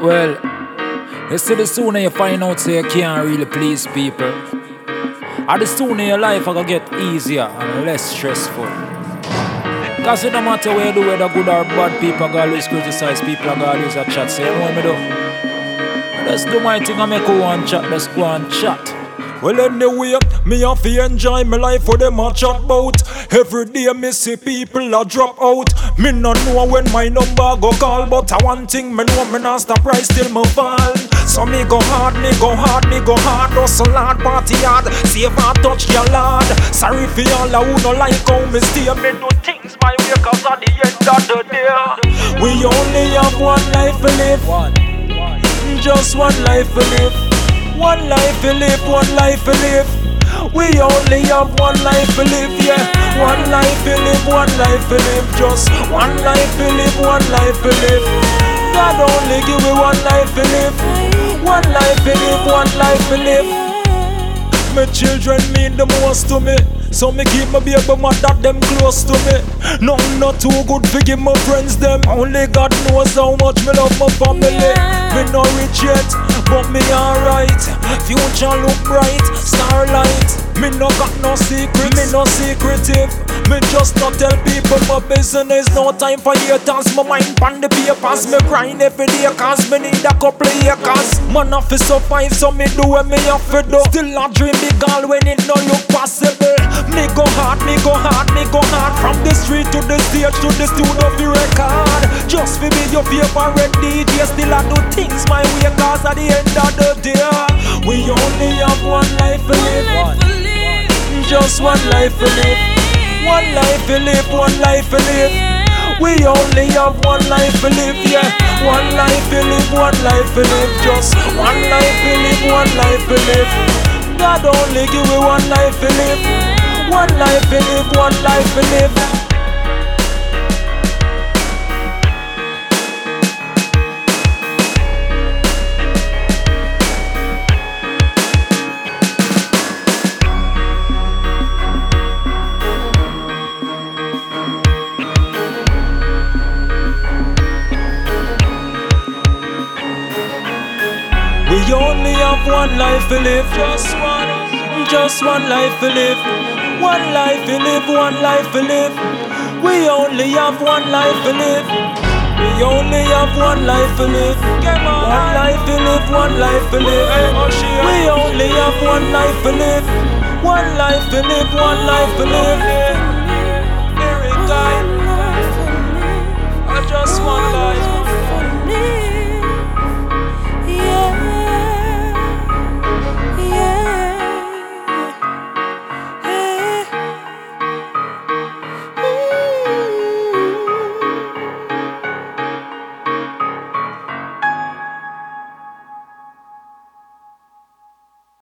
Well, you see, the sooner you find out so you can't really please people, or the sooner your life will get easier and less stressful. Cause it no matter where you do, whether good or bad, people go always criticize, people go always a chat. So you know what me do? Let's do my thing and make one chat, let's go and chat. Well anyway, me have to enjoy my life for them a chat bout. Every day me see people a drop out. Me no know when my number go call, but I one thing me know me not stop rise till me fall. So me go hard, me go hard, me go hard, hustle hard, party hard, save and touch your lord. Sorry for all who no like how me stay, me do things my way 'cause at the end of the day, we only have one life to live. One. Just one life to live. One life to live, one life to live. We only have one life to live, yeah. One life to live, one life to live. Just one life to live, one life to live. God only give me one life to live. One life to live, one life to live. My children mean the most to me. So me keep my baby mother them close to me. Nothing not too good for give my friends them. Only God knows how much me love my family. Me no rich yet, but me alright. Future look bright, starlight. Me no got no secret, me no secretive. Me just not tell people my business. No time for haters. My mind pan the papers. Me crying every day cause me need a couple of acres. Man have to survive, so me do what me have to do. Still a dream big all when it no look possible. Me go hard, me go hard, me go hard. From the street to the stage to the studio fi record. Just fi be your favorite DJ. Still I do things my way cause at the end of the day, we only have one life to live. Just one life to live. One life to live, one life to live. We only have one life to live, yeah. One life to live, one life to live. Just one life to live, one life to live. God only give me one life to live. One life to live, one life to live. We only have one life to live, just one, just one life to live, one life to live, one life to live. We only have one life to live. We only have one life to live. One life to live, one life to live. We only have one life to live. One life to live, one life to live.